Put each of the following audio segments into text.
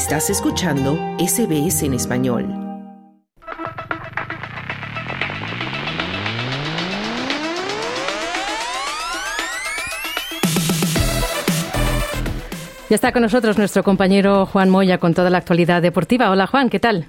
Estás escuchando SBS en español. Ya está con nosotros nuestro compañero Juan Moya con toda la actualidad deportiva. Hola Juan, ¿qué tal?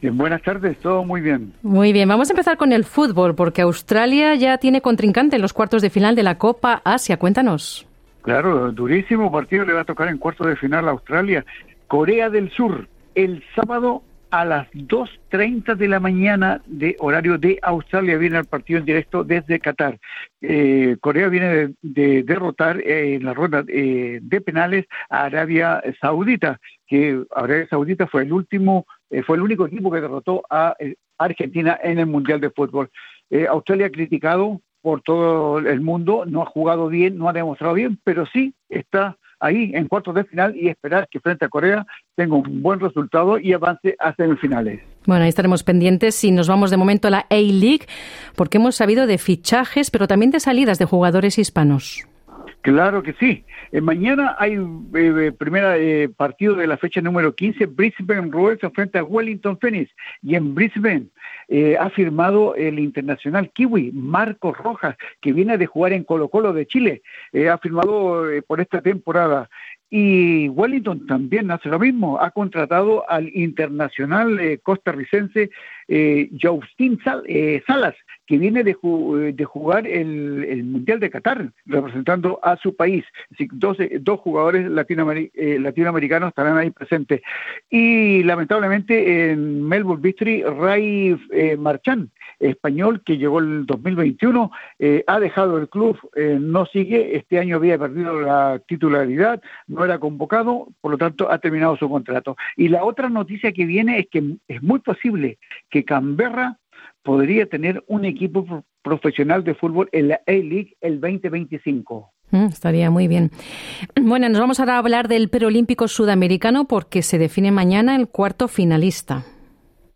Eh, buenas tardes, todo muy bien. Muy bien, vamos a empezar con el fútbol, porque Australia ya tiene contrincante en los cuartos de final de la Copa Asia. Cuéntanos. Claro, durísimo partido le va a tocar en cuartos de final a Australia. Corea del Sur, el sábado a las 2.30 de la mañana de horario de Australia viene el partido en directo desde Qatar. Eh, Corea viene de, derrotar eh, en la ronda eh, de penales a Arabia Saudita, que Arabia Saudita fue el último, fue el único equipo que derrotó a Argentina en el Mundial de Fútbol. Australia ha criticado por todo el mundo, no ha jugado bien, no ha demostrado bien, pero sí está ahí en cuartos de final y esperar que frente a Corea tenga un buen resultado y avance a semifinales. Bueno, ahí estaremos pendientes y nos vamos de momento a la A-League porque hemos sabido de fichajes, pero también de salidas de jugadores hispanos. Claro que sí. Eh, mañana hay eh, primer eh, partido de la fecha número 15. Brisbane Royals frente a Wellington Phoenix. Y en Brisbane eh, ha firmado el internacional kiwi Marcos Rojas, que viene de jugar en Colo Colo de Chile. ha firmado por esta temporada. Y Wellington también hace lo mismo, ha contratado al internacional eh, costarricense eh, Justin eh, Salas, que viene de, jugar el, Mundial de Qatar, representando a su país. dos, dos jugadores latinoamericanos estarán ahí presentes. Y lamentablemente en Melbourne Victory, Ray Marchand, español que llegó el 2021, eh, ha dejado el club, eh, no sigue, este año había perdido la titularidad, no era convocado, por lo tanto ha terminado su contrato. Y la otra noticia que viene es que es muy posible que Canberra podría tener un equipo profesional de fútbol en la A-League el 2025. Mm, estaría muy bien. Bueno, nos vamos ahora a hablar del preolímpico sudamericano porque se define mañana el cuarto finalista.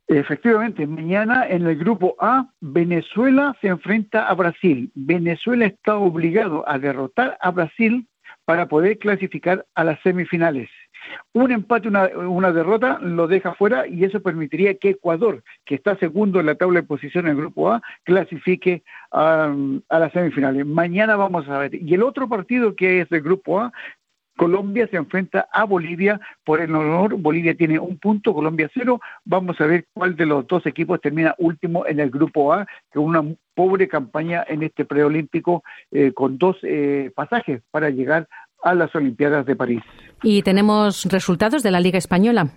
Efectivamente, mañana en el grupo A, Venezuela se enfrenta a Brasil. Venezuela está obligado a derrotar a Brasil para poder clasificar a las semifinales. Un empate, una, derrota lo deja fuera y eso permitiría que Ecuador, que está segundo en la tabla de posición en el grupo A, clasifique a, las semifinales. Mañana vamos a ver. Y el otro partido que es el grupo A Colombia se enfrenta a Bolivia por el honor. Bolivia tiene un punto, Colombia cero. Vamos a ver cuál de los dos equipos termina último en el grupo A, con una pobre campaña en este preolímpico eh, con dos eh, pasajes para llegar a las Olimpiadas de París. ¿Y tenemos resultados de la Liga Española?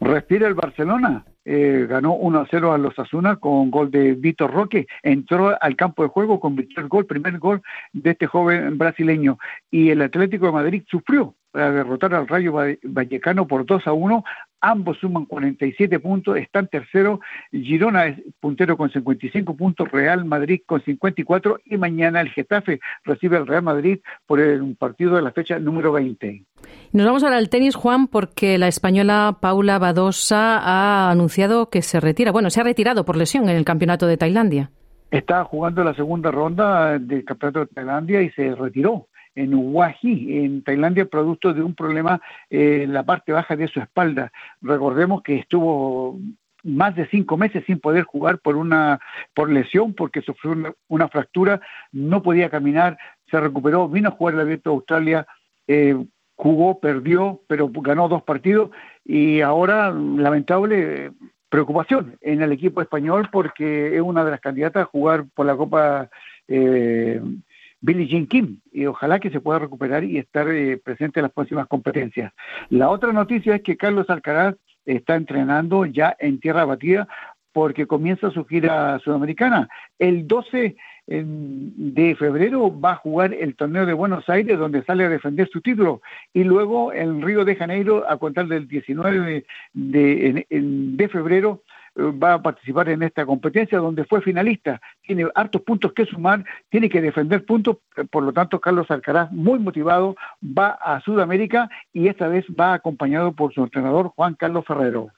Respira el Barcelona, eh, ganó 1 a 0 a los Asuna con gol de Vitor Roque, entró al campo de juego, convirtió el gol, primer gol de este joven brasileño. Y el Atlético de Madrid sufrió para derrotar al Rayo Vallecano por 2 a 1. Ambos suman 47 puntos, están tercero. Girona es puntero con 55 puntos, Real Madrid con 54 y mañana el Getafe recibe al Real Madrid por el partido de la fecha número 20. Nos vamos ahora al tenis, Juan, porque la española Paula Badosa ha anunciado que se retira. Bueno, se ha retirado por lesión en el campeonato de Tailandia. Estaba jugando la segunda ronda del campeonato de Tailandia y se retiró en Huaji, en Tailandia, producto de un problema eh, en la parte baja de su espalda. Recordemos que estuvo más de cinco meses sin poder jugar por una por lesión porque sufrió una, fractura no podía caminar se recuperó vino a jugar el abierto de Australia eh, jugó perdió pero ganó dos partidos y ahora lamentable preocupación en el equipo español porque es una de las candidatas a jugar por la Copa eh, Billie Jean Kim y ojalá que se pueda recuperar y estar eh, presente en las próximas competencias. La otra noticia es que Carlos Alcaraz está entrenando ya en tierra batida porque comienza su gira sudamericana. El 12 de febrero va a jugar el torneo de Buenos Aires donde sale a defender su título y luego en Río de Janeiro a contar del 19 de, de febrero va a participar en esta competencia donde fue finalista, tiene hartos puntos que sumar, tiene que defender puntos, por lo tanto Carlos Alcaraz, muy motivado, va a Sudamérica y esta vez va acompañado por su entrenador Juan Carlos Ferrero.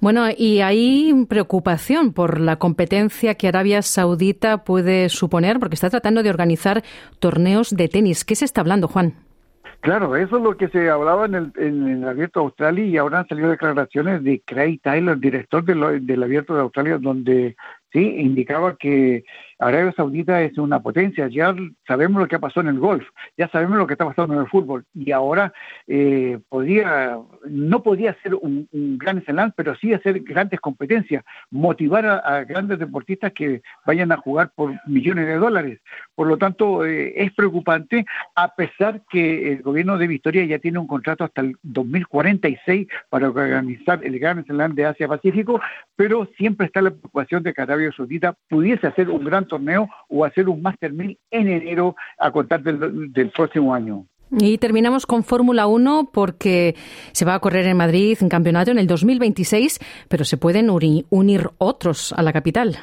Bueno, y hay preocupación por la competencia que Arabia Saudita puede suponer, porque está tratando de organizar torneos de tenis. ¿Qué se está hablando, Juan? Claro, eso es lo que se hablaba en el, en el Abierto de Australia y ahora han salido declaraciones de Craig Tyler, director del Abierto de Australia, donde sí indicaba que Arabia Saudita es una potencia, ya sabemos lo que ha pasado en el golf, ya sabemos lo que está pasando en el fútbol y ahora eh, podría, no podía ser un, gran slam, pero sí hacer grandes competencias, motivar a, grandes deportistas que vayan a jugar por millones de dólares. Por lo tanto, eh, es preocupante, a pesar que el gobierno de Victoria ya tiene un contrato hasta el 2046 para organizar el Gran Slam de Asia-Pacífico, pero siempre está la preocupación de que Arabia Saudita pudiese hacer un gran torneo o hacer un Master 1000 en enero a contar del, próximo año. Y terminamos con Fórmula 1 porque se va a correr en Madrid un campeonato en el 2026, pero se pueden unir otros a la capital.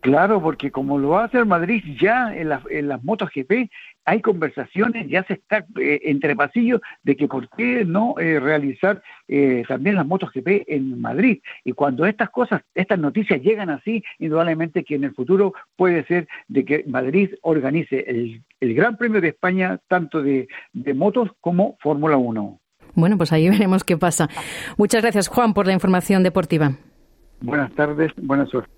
Claro, porque como lo a hacer Madrid ya en, en las motos GP, hay conversaciones, ya se está eh, entre pasillos de que por qué no eh, realizar eh, también las motos GP en Madrid. Y cuando estas cosas, estas noticias llegan así, indudablemente que en el futuro puede ser de que Madrid organice el, Gran Premio de España, tanto de, de motos como Fórmula 1. Bueno, pues ahí veremos qué pasa. Muchas gracias, Juan, por la información deportiva. Buenas tardes, buena suerte.